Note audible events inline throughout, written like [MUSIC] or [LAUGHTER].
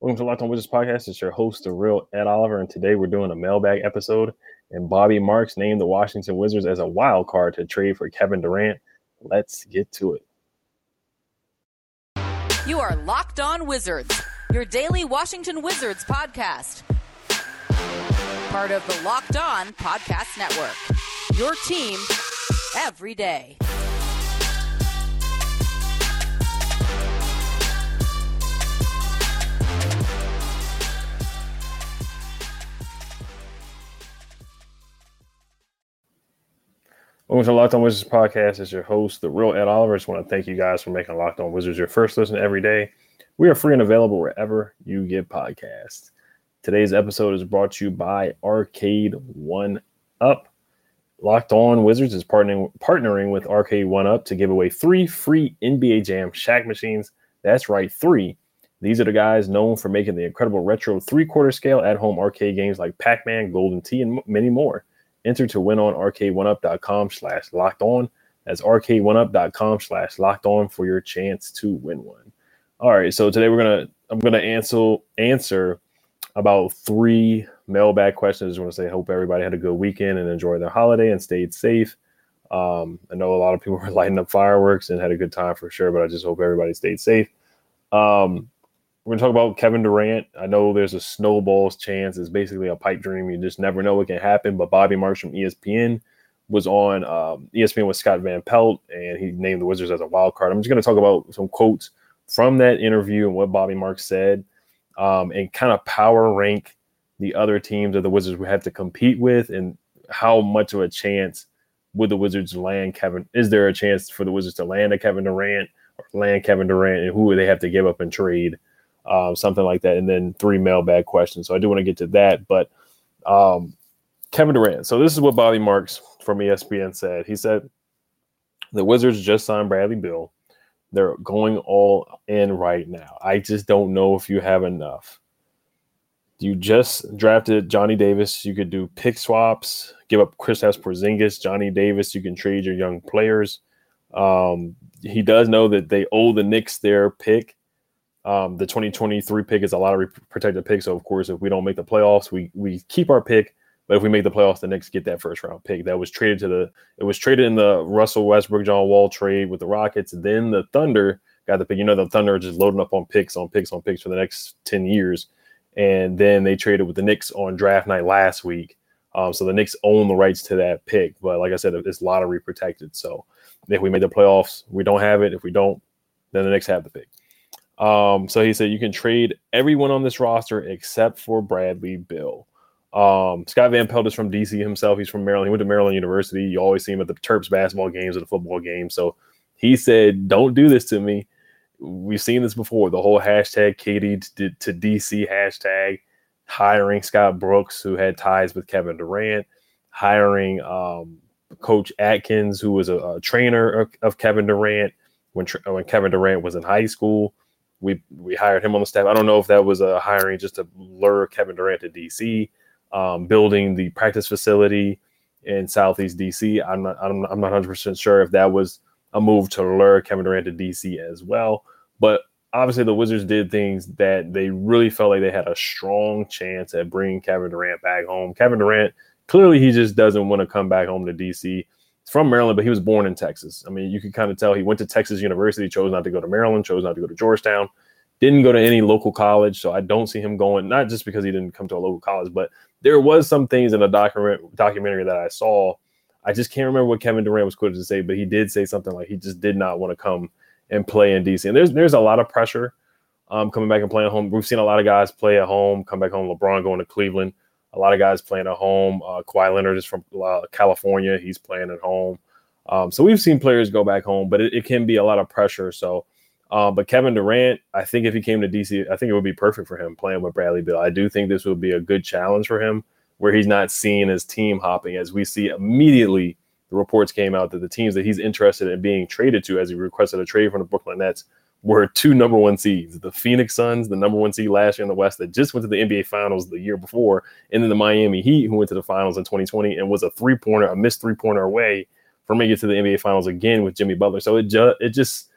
Welcome to Locked On Wizards podcast. It's your host, the real Ed Oliver, and today we're doing a mailbag episode and Bobby Marks named the Washington Wizards as a wild card to trade for Kevin Durant. Let's get to it. You are Locked On Wizards, your daily Washington Wizards podcast. Part of the Locked On Podcast Network. Your team every day. Welcome to Locked On Wizards podcast. It's your host, the real Ed Oliver. I just want to thank you guys for making Locked On Wizards your first listen every day. We are free and available wherever you get podcasts. Today's episode is brought to you by Arcade One Up. Locked On Wizards is partnering partnering with Arcade One Up to give away three free NBA Jam Shaq machines. That's right, three. These are the guys known for making the incredible retro three-quarter scale at-home arcade games like Pac-Man, Golden Tee, and many more. Enter to win on arcade1up.com slash locked on. That's arcade1up.com slash locked on for your chance to win one. All right, so today we're gonna I'm gonna answer answer about three mailbag questions. I just want to say hope everybody had a good weekend and enjoyed their holiday and stayed safe. Um, I know a lot of people [LAUGHS] were lighting up fireworks and had a good time for sure, but I just hope everybody stayed safe. Um, we're gonna talk about Kevin Durant. I know there's a snowball's chance. It's basically a pipe dream. You just never know what can happen. But Bobby Marks from ESPN was on um, ESPN with Scott Van Pelt, and he named the Wizards as a wild card. I'm just gonna talk about some quotes from that interview and what Bobby Marks said, um, and kind of power rank the other teams that the Wizards would have to compete with, and how much of a chance would the Wizards land Kevin? Is there a chance for the Wizards to land a Kevin Durant or land Kevin Durant, and who would they have to give up and trade? Um, something like that, and then three mailbag questions. So I do want to get to that, but um, Kevin Durant. So this is what Bobby Marks from ESPN said. He said the Wizards just signed Bradley Beal. They're going all in right now. I just don't know if you have enough. You just drafted Johnny Davis. You could do pick swaps, give up Kristaps Porzingis, Johnny Davis. You can trade your young players. Um, he does know that they owe the Knicks their pick um, the 2023 pick is a lottery protected pick. So of course, if we don't make the playoffs, we we keep our pick. But if we make the playoffs, the Knicks get that first round pick. That was traded to the. It was traded in the Russell Westbrook John Wall trade with the Rockets. Then the Thunder got the pick. You know, the Thunder are just loading up on picks on picks on picks for the next ten years. And then they traded with the Knicks on draft night last week. Um, so the Knicks own the rights to that pick. But like I said, it's lottery protected. So if we make the playoffs, we don't have it. If we don't, then the Knicks have the pick. Um, so he said you can trade everyone on this roster except for Bradley Beal. Um, Scott Van Pelt is from DC himself. He's from Maryland. He went to Maryland University. You always see him at the Terps basketball games or the football games. So he said, "Don't do this to me." We've seen this before. The whole hashtag KD to, to DC hashtag hiring Scott Brooks, who had ties with Kevin Durant, hiring um, Coach Adkins, who was a, a trainer of, of, Kevin Durant when when Kevin Durant was in high school we we hired him on the staff. I don't know if that was a hiring just to lure Kevin Durant to DC, um, building the practice facility in Southeast DC. I'm not I'm, I'm not 100 percent sure if that was a move to lure Kevin Durant to DC as well. But obviously, the Wizards did things that they really felt like they had a strong chance at bringing Kevin Durant back home. Kevin Durant clearly he just doesn't want to come back home to DC from Maryland, but he was born in Texas. I mean, you can kind of tell he went to Texas University, chose not to go to Maryland, chose not to go to Georgetown, didn't go to any local college. So I don't see him going, not just because he didn't come to a local college, but there was some things in a document documentary that I saw. I just can't remember what Kevin Durant was quoted to say, but he did say something like he just did not want to come and play in DC. And there's there's a lot of pressure um, coming back and playing home. We've seen a lot of guys play at home, come back home. LeBron going to Cleveland. A lot of guys playing at home. Uh, Kawhi Leonard is from uh, California. He's playing at home. Um, so we've seen players go back home, but it, it, can be a lot of pressure. So Uh, but Kevin Durant, I think if he came to DC, I think it would be perfect for him playing with Bradley Beal. I do think this would be a good challenge for him where he's not seen as team hopping as we see immediately. The reports came out that the teams that he's interested in being traded to, as he requested a trade from the Brooklyn Nets, were two number one seeds the Phoenix Suns, the number one seed last year in the West, that just went to the NBA Finals the year before, and then the Miami Heat, who went to the finals in 2020 and was a three pointer, a missed three pointer away from making it to the NBA Finals again with Jimmy Butler. So it, ju- it just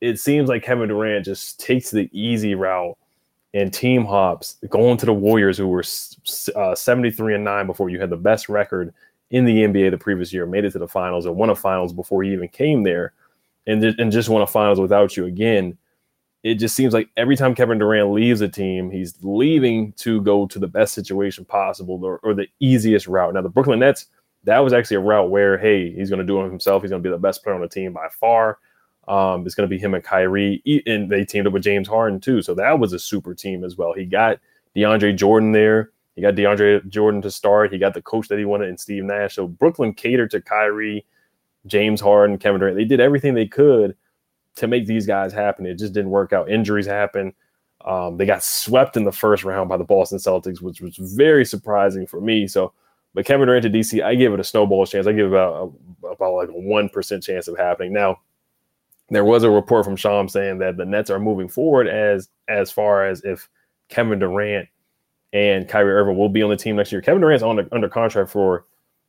it seems like Kevin Durant just takes the easy route and team hops going to the Warriors, who were uh, 73 and 9 before you had the best record in the NBA the previous year, made it to the finals and won a finals before he even came there, and, and just won a finals without you again. It just seems like every time Kevin Durant leaves a team, he's leaving to go to the best situation possible or, or the easiest route. Now, the Brooklyn Nets, that was actually a route where, hey, he's going to do it himself. He's going to be the best player on the team by far um, it's going to be him and Kyrie, and they teamed up with James Harden too. So that was a super team as well. He got DeAndre Jordan there. He got DeAndre Jordan to start. He got the coach that he wanted in Steve Nash. So Brooklyn catered to Kyrie, James Harden, Kevin Durant. They did everything they could to make these guys happen. It just didn't work out. Injuries happen. Um, they got swept in the first round by the Boston Celtics, which was very surprising for me. So, but Kevin Durant to DC, I give it a snowball chance. I give about about like a one percent chance of happening. Now, there was a report from Shams saying that the Nets are moving forward as as far as if Kevin Durant and Kyrie Irving will be on the team next year. Kevin Durant's on under contract for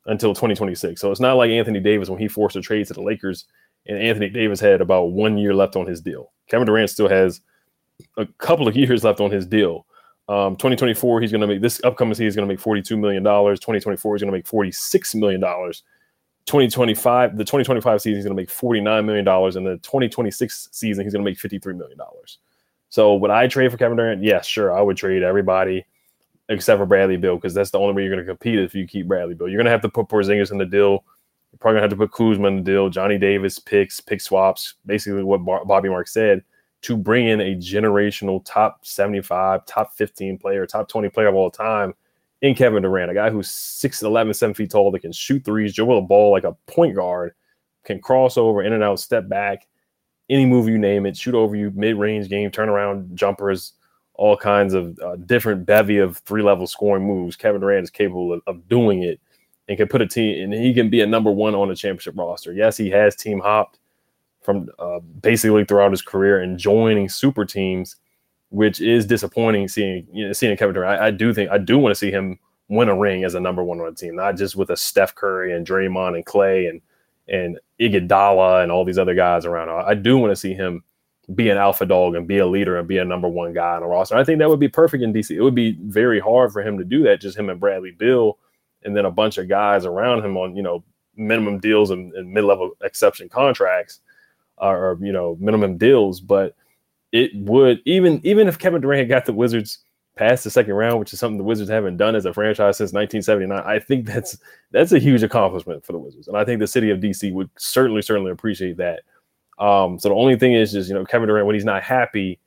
until 2026. So it's not like Anthony Davis when he forced a trade to the Lakers and Anthony Davis had about one year left on his deal. Kevin Durant still has a couple of [LAUGHS] years left on his deal. Um, 2024, he's going to make this upcoming season is going to make 42 million dollars. 2024 he's going to make 46 million dollars. 2025, the 2025 season, he's going to make $49 million. And the 2026 season, he's going to make $53 million. So would I trade for Kevin Durant? Yes, sure. I would trade everybody except for Bradley Beal because that's the only way you're going to compete if you keep Bradley Beal. You're going to have to put Porzingis in the deal. You're probably going to have to put Kuzma in the deal, Johnny Davis picks, pick swaps, basically what Bar- Bobby Mark said to bring in a generational top 75, top 15 player, top 20 player of all time – in Kevin Durant, a guy who's 6'11, 7 feet tall that can shoot threes, dribble a ball like a point guard, can cross over, in and out, step back, any move you name it, shoot over you, mid range game, turnaround jumpers, all kinds of uh, different bevy of three level scoring moves. Kevin Durant is capable of, of doing it and can put a team, and he can be a number one on a championship roster. Yes, he has team hopped from uh, basically throughout his career and joining super teams which is disappointing seeing you know, seeing Kevin Durant. I, I do think I do want to see him win a ring as a number one on a team, not just with a Steph Curry and Draymond and Klay and and Iguodala and all these other guys around. I do want to see him be an alpha dog and be a leader and be a number one guy on a roster. I think that would be perfect in DC. It would be very hard for him to do that, just him and Bradley Beal, and then a bunch of guys around him on you know minimum deals and, and mid level exception contracts, or, or you know minimum deals, but it would even even if Kevin Durant got the Wizards past the second round, which is something the Wizards haven't done as a franchise since 1979, I think that's that's a huge accomplishment for the Wizards, and I think the city of DC would certainly certainly appreciate that. Um, so the only thing is is you know Kevin Durant when he's not happy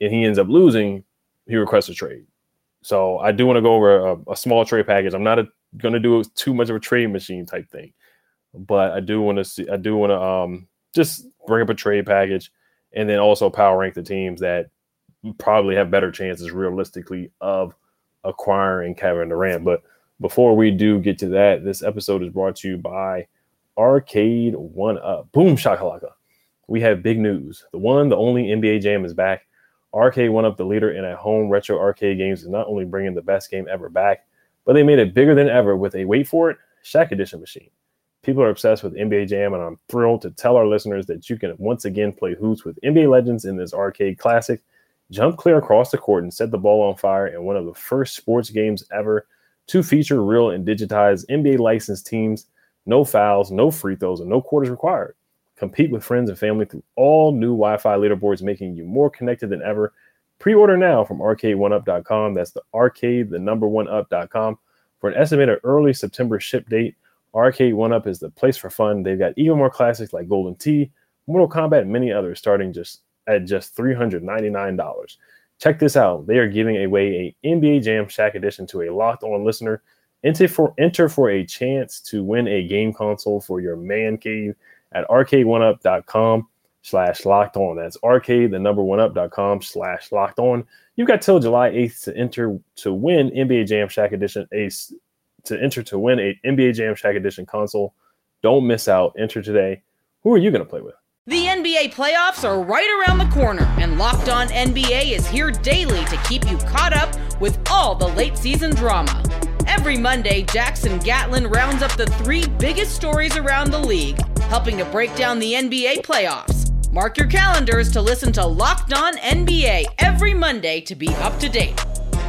and he ends up losing, he requests a trade. So I do want to go over a, a small trade package. I'm not going to do too much of a trade machine type thing, but I do want to see. I do want to um, just bring up a trade package and then also power rank the teams that probably have better chances realistically of acquiring Kevin Durant. But before we do get to that, this episode is brought to you by Arcade One Up. Boom shakalaka. We have big news. The one, the only NBA Jam is back. Arcade One Up, the leader in at-home retro arcade games, is not only bringing the best game ever back, but they made it bigger than ever with a wait for it Shaq Edition machine. People are obsessed with NBA Jam, and I'm thrilled to tell our listeners that you can once again play hoops with NBA legends in this arcade classic. Jump clear across the court and set the ball on fire in one of the first sports games ever to feature real and digitized NBA licensed teams. No fouls, no free throws, and no quarters required. Compete with friends and family through all new Wi Fi leaderboards, making you more connected than ever. Pre order now from arcade1up.com. That's the arcade, the number one up.com for an estimated early September ship date. Arcade One Up is the place for fun. They've got even more classics like Golden Tee, Mortal Kombat, and many others starting just at just $399. Check this out. They are giving away a NBA Jam Shaq edition to a locked on listener. Enter for enter for a chance to win a game console for your man cave at arcade1up.com. slash locked on. That's arcade, the number one up.com slash locked on. You've got till July 8th to enter to win NBA Jam Shaq Edition Ace to enter to win a NBA Jam Shaq Edition console. Don't miss out. Enter today. Who are you going to play with? The NBA playoffs are right around the corner, and Locked On NBA is here daily to keep you caught up with all the late season drama. Every Monday, Jackson Gatlin rounds up the three biggest stories around the league, helping to break down the NBA playoffs. Mark your calendars to listen to Locked On NBA every Monday to be up to date.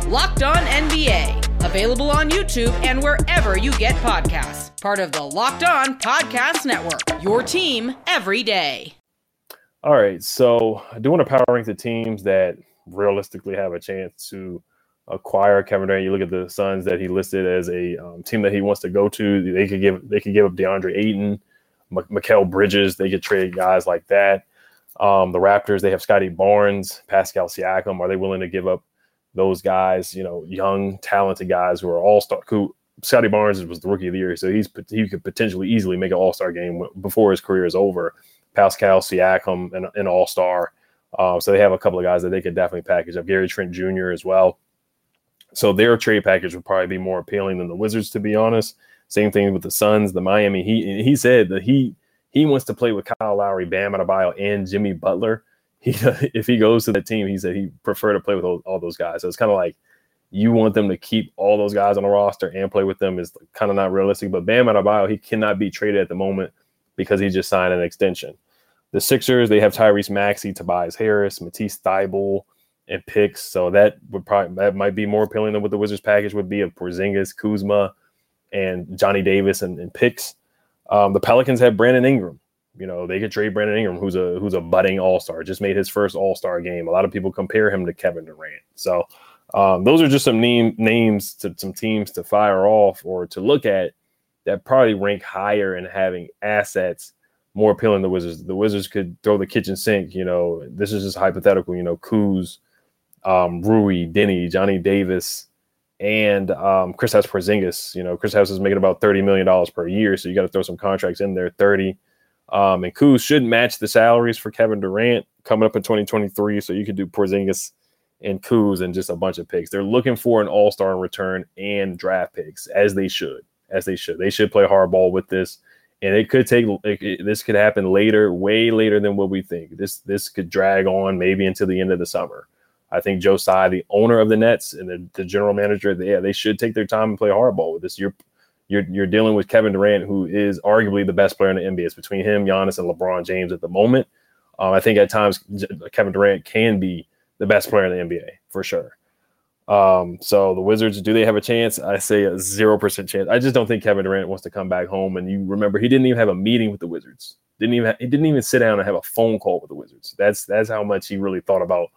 Locked On NBA, available on YouTube and wherever you get podcasts. Part of the Locked On Podcast Network. Your team every day. All right, so I do want to power rank the teams that realistically have a chance to acquire Kevin Durant. You look at the Suns that he listed as a um, team that he wants to go to. They could give they could give up DeAndre Ayton, M- Mikal Bridges. They get traded guys like that. Um, the Raptors, they have Scottie Barnes, Pascal Siakam. Are they willing to give up those guys? You know, young, talented guys who are all star. Who Scottie Barnes was the rookie of the year, so he's he could potentially easily make an All Star game before his career is over. Pascal Siakam, an, an All Star. Uh, so they have a couple of guys that they could definitely package up. Gary Trent Jr. as well. So their trade package would probably be more appealing than the Wizards, to be honest. Same thing with the Suns, the Miami Heat. He said that he he wants to play with Kyle Lowry, Bam Adebayo, and Jimmy Butler. [LAUGHS] He if he goes to the team, he said he prefer to play with all, all those guys. So it's kind of like you want them to keep all those guys on the roster and play with them is kind of not realistic. But Bam Adebayo, he cannot be traded at the moment because he just signed an extension. The Sixers, they have Tyrese Maxey, Tobias Harris, Matisse Thybulle, and picks. So that would probably that might be more appealing than what the Wizards package would be of Porzingis, Kuzma, and Johnny Davis and, and picks. Um, the Pelicans have Brandon Ingram. You know, they could trade Brandon Ingram, who's a who's a budding all star, just made his first all star game. A lot of people compare him to Kevin Durant. So um, those are just some name names to some teams to fire off or to look at that probably rank higher in having assets more appealing to the Wizards. The Wizards could throw the kitchen sink. You know, this is just hypothetical. You know, Kuz, um, Rui, Deni, Johnny Davis, and um, has Porzingis. You know, Kristaps is making about thirty million dollars per year, so you got to throw some contracts in there. Thirty, um, and Kuz should match the salaries for Kevin Durant coming up in 2023. So you could do Porzingis and Kuz and just a bunch of picks. They're looking for an All Star in return and draft picks, as they should, as they should. They should play hardball with this, and it could take it, it, this could happen later, way later than what we think. This this could drag on maybe until the end of the summer. I think Joe Tsai, the owner of the Nets and the, the general manager, they, yeah, they should take their time and play hardball with this. You're you're you're dealing with Kevin Durant, who is arguably the best player in the NBA. It's between him, Giannis, and LeBron James at the moment. Um, I think at times Kevin Durant can be the best player in the NBA for sure. Um, so the Wizards, do they have a chance? I say a zero percent chance. I just don't think Kevin Durant wants to come back home. And you remember, he didn't even have a meeting with the Wizards. Didn't even he didn't even sit down and have a phone call with the Wizards. That's that's how much he really thought about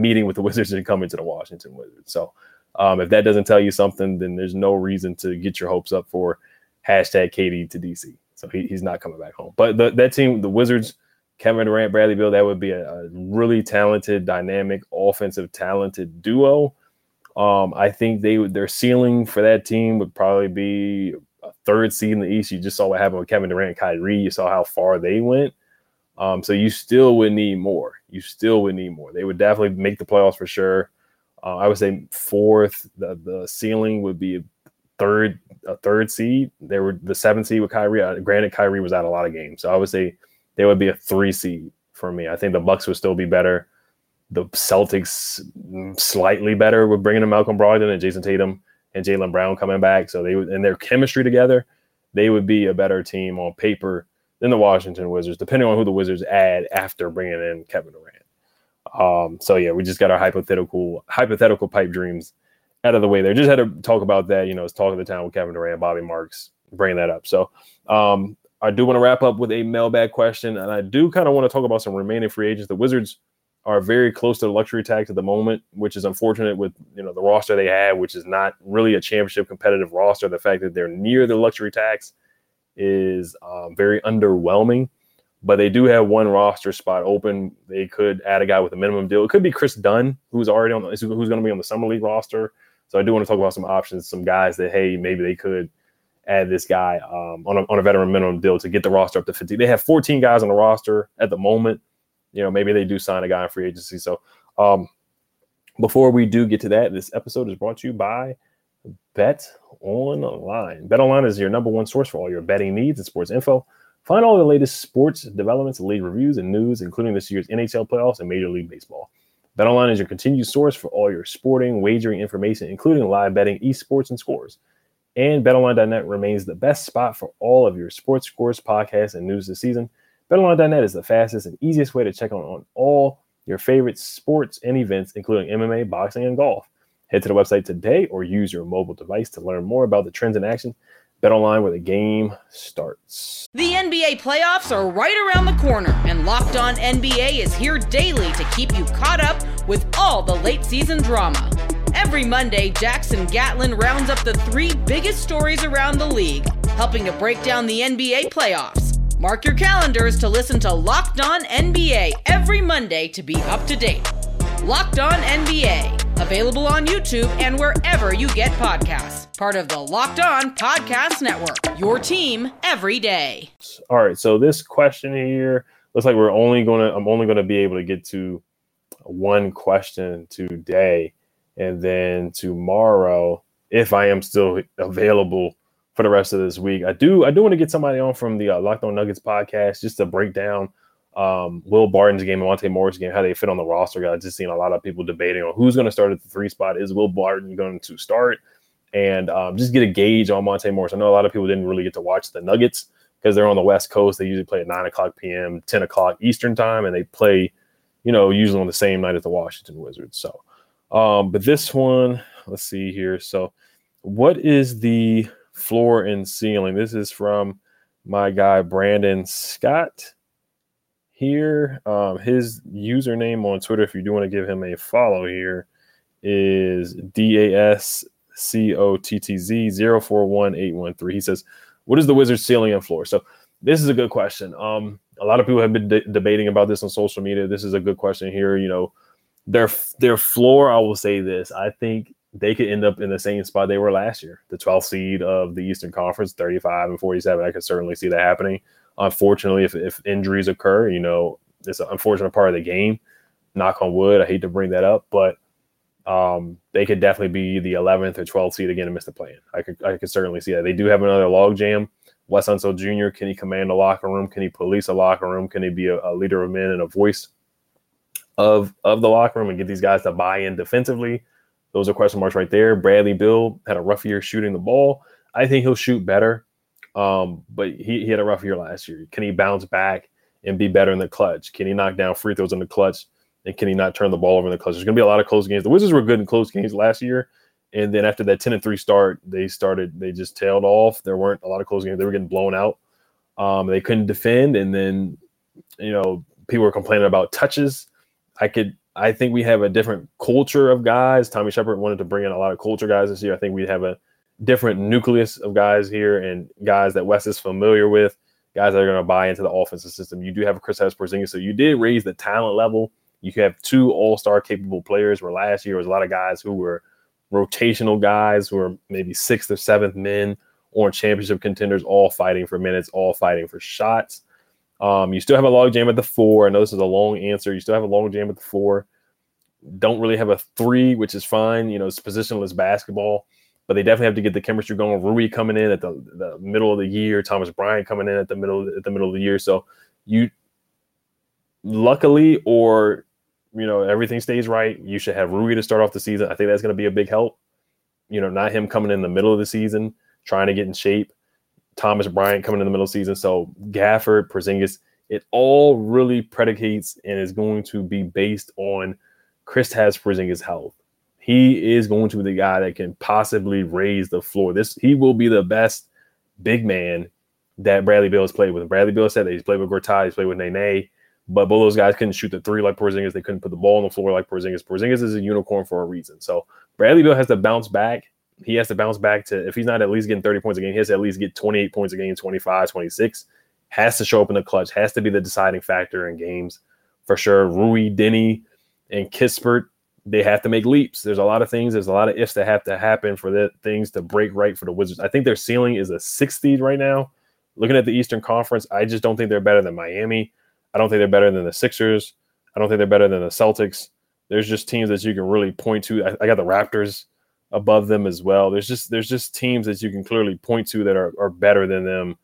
meeting with the [LAUGHS] Wizards and coming to the Washington Wizards. So um, if that doesn't tell you something, then there's no reason to get your hopes up for hashtag KD to DC. So he, he's not coming back home. But the, that team, the Wizards, Kevin Durant, Bradley Beal, that would be a, a really talented, dynamic, offensive, talented duo. Um, I think they their ceiling for that team would probably be a third seed in the East. You just saw what happened with Kevin Durant, Kyrie. You saw how far they went. Um, so you still would need more. You still would need more. They would definitely make the playoffs for sure. Uh, I would say fourth. The the ceiling would be a third a third seed. They were the seventh seed with Kyrie. Uh, granted, Kyrie was out a lot of games, so I would say they would be a three seed for me. I think the Bucks would still be better. The Celtics mm, slightly better with bringing in Malcolm Brogdon and Jayson Tatum and Jaylen Brown coming back. So they would and their chemistry together, they would be a better team on paper than the Washington Wizards, depending on who the Wizards add after bringing in Kevin Durant. Um, so yeah, we just got our hypothetical hypothetical pipe dreams out of the way there. Just had to talk about that. You know, it's talk of the town with Kevin Durant, Bobby Marks, bringing that up. So um, I do want to wrap up with a mailbag question, and I do kind of want to talk about some remaining free agents. The Wizards are very close to the luxury tax at the moment, which is unfortunate with you know the roster they have, which is not really a championship competitive roster. The fact that they're near the luxury tax is um, very underwhelming. But they do have one roster spot open. They could add a guy with a minimum deal. It could be Kris Dunn, who's already on the, who's going to be on the summer league roster. So I do want to talk about some options, some guys that hey maybe they could add this guy um, on, a, on a veteran minimum deal to get the roster up to 50. They have 14 guys on the roster at the moment. you know, maybe they do sign a guy in free agency. So, um, before we do get to that, this episode is brought to you by Bet Online. Bet Online is your number one source for all your betting needs and sports info. Find all the latest sports developments, league reviews, and news, including this year's NHL playoffs and Major League Baseball. BetOnline is your continued source for all your sporting wagering information, including live betting, esports, and scores. And BetOnline.net remains the best spot for all of your sports scores, podcasts, and news this season. BetOnline.net is the fastest and easiest way to check on, on all your favorite sports and events, including MMA, boxing, and golf. Head to the website today or use your mobile device to learn more about the trends in action. Bet online where the game starts. The NBA playoffs are right around the corner, and Locked On NBA is here daily to keep you caught up with all the late season drama. Every Monday, Jackson Gatlin rounds up the three biggest stories around the league, helping to break down the NBA playoffs. Mark your calendars to listen to Locked On NBA every Monday to be up to date. Locked On NBA, available on YouTube and wherever you get podcasts. Part of the Locked On Podcast Network. Your team every day. All right, so this question here looks like we're only going to I'm only going to be able to get to one question today and then tomorrow if I am still available for the rest of this week. I do I do want to get somebody on from the uh, Locked On Nuggets podcast just to break down um, Will Barton's game Monte Morris' game, how they fit on the roster. I've just seen a lot of people debating on who's going to start at the three spot. Is Will Barton going to start? And um, just get a gauge on Monte Morris. I know a lot of people didn't really get to watch the Nuggets because they're on the West Coast. They usually play at 9 o'clock p.m., 10 o'clock Eastern time, and they play, you know, usually on the same night as the Washington Wizards. So, um, but this one, let's see here. So, what is the floor and ceiling. This is from my guy Brandon Scott here. Um, his username on Twitter, if you do want to give him a follow here, is D A S C O T T Z 041813. He says, What is the Wizards ceiling and floor? So this is a good question. Um, a lot of people have been de- debating about this on social media. This is a good question here. You know, their their floor, I will say this. I think they could end up in the same spot they were last year, the 12th seed of the Eastern Conference, 35 and 47. I could certainly see that happening. Unfortunately, if, if injuries occur, you know, it's an unfortunate part of the game. Knock on wood. I hate to bring that up, but um, they could definitely be the 11th or 12th seed again and miss the play. I could I could certainly see that. They do have another logjam. Wes Unseld Jr. Can he command a locker room? Can he police a locker room? Can he be a, a leader of men and a voice of of the locker room and get these guys to buy in defensively? Those are question marks right there. Bradley Beal had a rough year shooting the ball. I think he'll shoot better, um, but he, he had a rough year last year. Can he bounce back and be better in the clutch? Can he knock down free throws in the clutch? And can he not turn the ball over in the clutch? There's going to be a lot of close games. The Wizards were good in close games last year. And then after that 10 and 3 start, they started, they just tailed off. There weren't a lot of close games. They were getting blown out. Um, they couldn't defend. And then, you know, people were complaining about touches. I could I think we have a different culture of guys. Tommy Sheppard wanted to bring in a lot of culture guys this year. I think we have a different nucleus of guys here and guys that Wes is familiar with, guys that are going to buy into the offensive system. You do have a Chris Kristaps Porzingis, so you did raise the talent level. You have two All-Star capable players. Where last year was a lot of guys who were rotational guys who were maybe sixth or seventh men or championship contenders, all fighting for minutes, all fighting for shots. Um, you still have a log jam at the four. I know this is a long answer. You still have a long jam at the four. Don't really have a three, which is fine. You know, it's positionless basketball, but they definitely have to get the chemistry going. Rui coming in at the, the middle of the year, Thomas Bryant coming in at the middle at the middle of the year. So you, luckily, or you know, everything stays right. You should have Rui to start off the season. I think that's going to be a big help. You know, not him coming in the middle of the season trying to get in shape. Thomas Bryant coming in the middle of the season. So Gafford, Porzingis, it all really predicates and is going to be based on Kristaps Porzingis' health. He is going to be the guy that can possibly raise the floor. This he will be the best big man that Bradley Beal has played with. Bradley Beal said that he's played with Gortat, he's played with Nene, but both those guys couldn't shoot the three like Porzingis. They couldn't put the ball on the floor like Porzingis. Porzingis is a unicorn for a reason. So Bradley Beal has to bounce back he has to bounce back to if he's not at least getting 30 points a game, he has to at least get 28 points a game, 25, 26. Has to show up in the clutch, has to be the deciding factor in games for sure. Rui, Deni and Kispert, they have to make leaps. There's a lot of things, there's a lot of ifs that have to happen for the things to break right for the Wizards. I think their ceiling is a sixth seed right now. Looking at the Eastern Conference, I just don't think they're better than Miami. I don't think they're better than the Sixers. I don't think they're better than the Celtics. There's just teams that you can really point to. I, I got the Raptors above them as well. There's just there's just teams that you can clearly point to that are, are better than them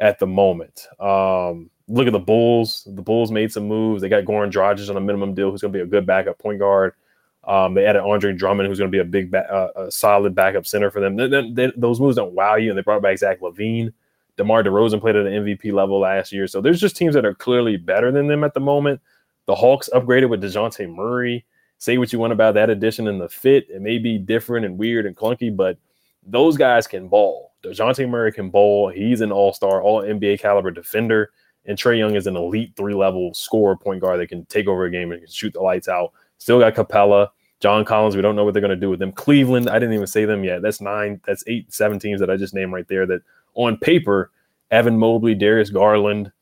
at the moment. Um, look at the Bulls. The Bulls made some moves. They got Goran Dragic on a minimum deal, who's going to be a good backup point guard. Um, they added Andre Drummond, who's going to be a big, ba- uh, a solid backup center for them. They, they, they, those moves don't wow you, and they brought back Zach LaVine. DeMar DeRozan played at an MVP level last year, so there's just teams that are clearly better than them at the moment. The Hawks upgraded with Dejounte Murray. Say what you want about that addition and the fit. It may be different and weird and clunky, but those guys can ball. Dejounte Murray can bowl. He's an all-star, all NBA caliber defender. And Trae Young is an elite three-level scorer point guard that can take over a game and can shoot the lights out. Still got Capela, John Collins. We don't know what they're going to do with them. Cleveland, I didn't even say them yet. That's nine, that's eight, seven teams that I just named right there that on paper, Evan Mobley, Darius Garland,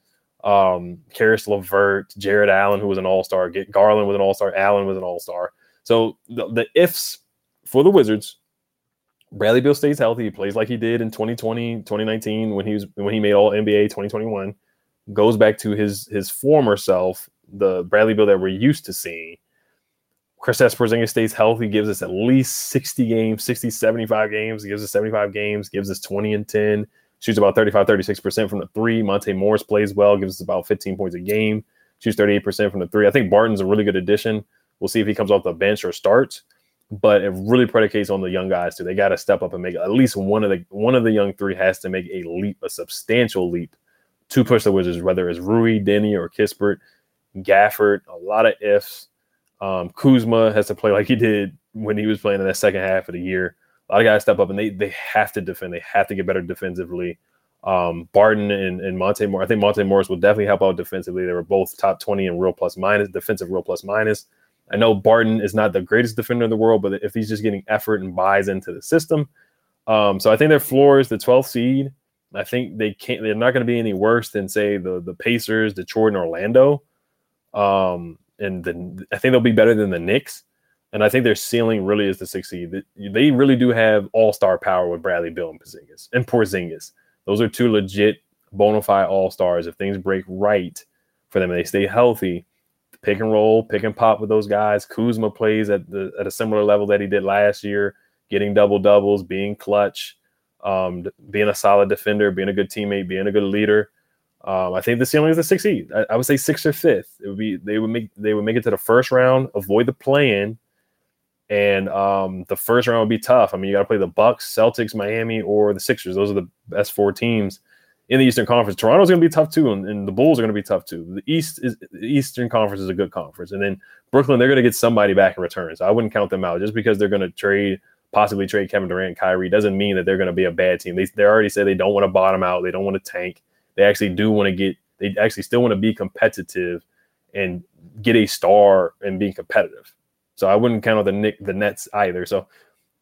um, Caris LeVert, Jarrett Allen, who was an all-star, get Garland was an all-star, Allen was an all-star. So the, the ifs for the Wizards Bradley Beal stays healthy. He plays like he did in 2020, 2019 when he was when he made all NBA 2021. Goes back to his his former self, the Bradley Beal that we're used to seeing. Kristaps Porzingis stays healthy, gives us at least 60 games, 60, 75 games, gives us 75 games, gives us 20 and 10, shoots about 35, 36% from the three. Monte Morris plays well, gives us about 15 points a game, shoots 38% from the three. I think Barton's a really good addition. We'll see if he comes off the bench or starts but it really predicates on the young guys too. They got to step up and make at least one of the one of the young three has to make a leap, a substantial leap to push the Wizards, whether it's Rui, Deni, or Kispert, Gafford. A lot of ifs. Um, Kuzma has to play like he did when he was playing in that second half of the year. A lot of guys step up and they they have to defend. They have to get better defensively. Um, Barton and, and Monte Morris. I think Monte Morris will definitely help out defensively. They were both top 20 in real plus minus, defensive real plus minus. I know Barton is not the greatest defender in the world, but if he's just getting effort and buys into the system, um, so I think their floor is the 12th seed. I think they can't. They're not going to be any worse than say the the Pacers, Detroit, and Orlando. Um, and then I think they'll be better than the Knicks. And I think their ceiling really is the sixth seed. They really do have all star power with Bradley Beal and Porzingis and Porzingis. Those are two legit bona fide all stars. If things break right for them and they stay healthy, pick and roll, pick and pop with those guys. Kuzma plays at the at a similar level that he did last year, getting double doubles, being clutch, um, being a solid defender, being a good teammate, being a good leader. Um, I think the ceiling is the sixth seed. I, I, would say sixth or fifth. It would be they would make they would make it to the first round, avoid the play in, and um, the first round would be tough. I mean, you got to play the Bucks, Celtics, Miami, or the Sixers. Those are the best four teams in the Eastern Conference. Toronto's going to be tough too, and, and the Bulls are going to be tough too. The East is the Eastern Conference is a good conference, and then Brooklyn they're going to get somebody back in return. So I wouldn't count them out just because they're going to trade possibly trade Kevin Durant, Kyrie doesn't mean that they're going to be a bad team. They they already said they don't want to bottom out. They don't want to tank. They actually do want to get. They actually still want to be competitive and get a star and be competitive. So I wouldn't count on the Nick the Nets either. So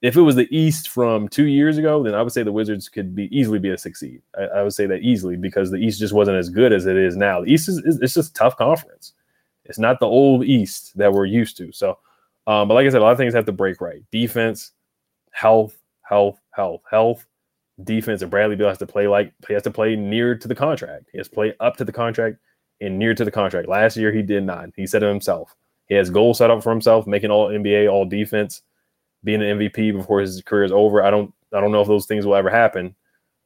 if it was the East from two years ago, then I would say the Wizards could be easily be a six seed. I, I, would say that easily because the East just wasn't as good as it is now. The East is, is it's just tough conference. It's not the old East that we're used to. So, um, but like I said, a lot of things have to break right. Defense, health, health, health, health, defense. And Bradley Beal has to play like he has to play near to the contract. He has to play up to the contract and near to the contract. Last year he did not. He said it himself. He has goals set up for himself, making all NBA, all defense being an MVP before his career is over. I don't I don't know if those things will ever happen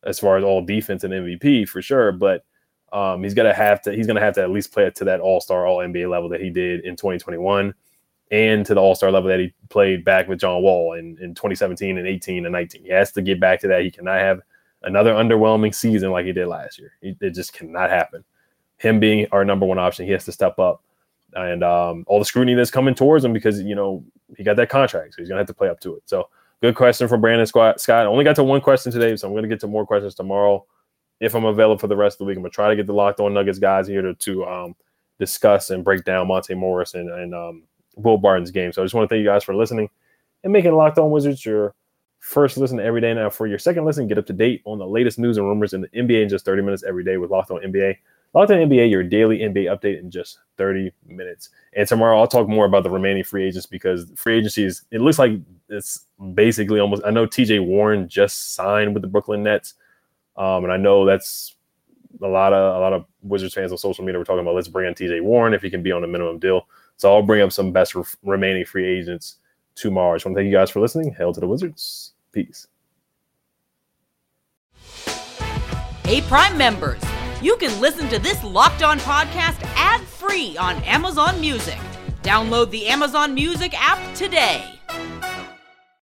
as far as all defense and MVP for sure, but um, he's gonna have to he's gonna have to at least play it to that All Star All NBA level that he did in 2021, and to the All Star level that he played back with John Wall in, in 2017 and 18 and 19. He has to get back to that. He cannot have another underwhelming season like he did last year. It just cannot happen. Him being our number one option, he has to step up and um, all the scrutiny that's coming towards him because you know he got that contract, so he's gonna have to play up to it. So good question from Brandon Scott. Scott only got to one question today, so I'm gonna get to more questions tomorrow. If I'm available for the rest of the week, I'm gonna try to get the locked on Nuggets guys here to, to um, discuss and break down Monte Morris and, and um, Will Barton's game. So I just want to thank you guys for listening and making Locked On Wizards your first listen every day. Now for your second listen, get up to date on the latest news and rumors in the NBA in just 30 minutes every day with Locked On NBA. Locked On NBA, your daily NBA update in just 30 minutes. And tomorrow I'll talk more about the remaining free agents because free agency is, it looks like it's basically almost, I know TJ Warren just signed with the Brooklyn Nets. Um, and I know that's a lot of, a lot of Wizards fans on social media were talking about, let's bring in TJ Warren if he can be on a minimum deal. So I'll bring up some best re- remaining free agents tomorrow. I just want to thank you guys for listening. Hail to the Wizards. Peace. Hey, Prime members, you can listen to this Locked On podcast ad free on Amazon Music. Download the Amazon Music app today.